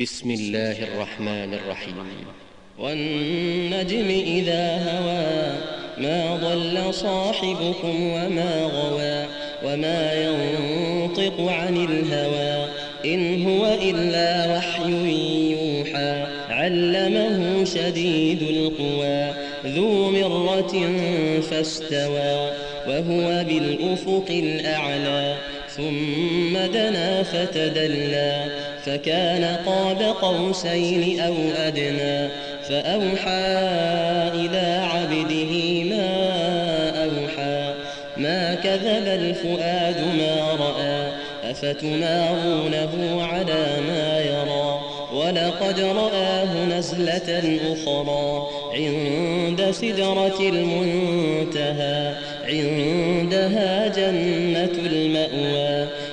بسم الله الرحمن الرحيم. والنجم إذا هوى ما ضل صاحبكم وما غوى وما ينطق عن الهوى. إن هو إلا وحي يوحى علمه شديد القوى. ذو مرة فاستوى وهو بالأفق الأعلى. ثم دنا فتدلى فكان قاب قوسين أو أدنى فأوحى إلى عبده ما أوحى ما كذب الفؤاد ما رأى أفتمارونه على ما يرى ولقد رآه نزلة أخرى عند سدرة المنتهى عندها جنة المأوى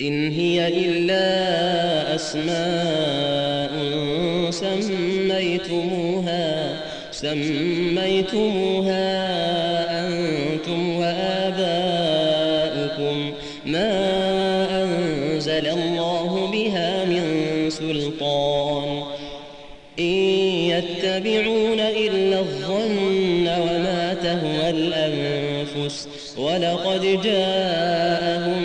إن هي إلا أسماء سميتموها سميتموها أنتم وآباؤكم. ما أنزل الله بها من سلطان. إن يتبعون إلا الظن وما تهوى الأنفس. ولقد جاءهم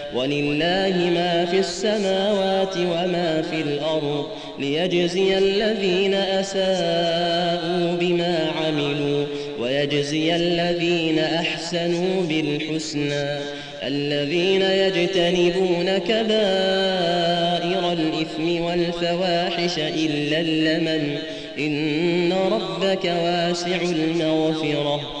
ولله ما في السماوات وما في الأرض ليجزي الذين أساءوا بما عملوا ويجزي الذين أحسنوا بالحسنى الذين يجتنبون كبائر الإثم والفواحش إلا اللمن إن ربك واسع المغفرة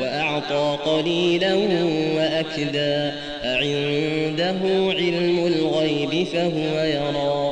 وأعطى قليلا وأكدى أعنده علم الغيب فهو يرى.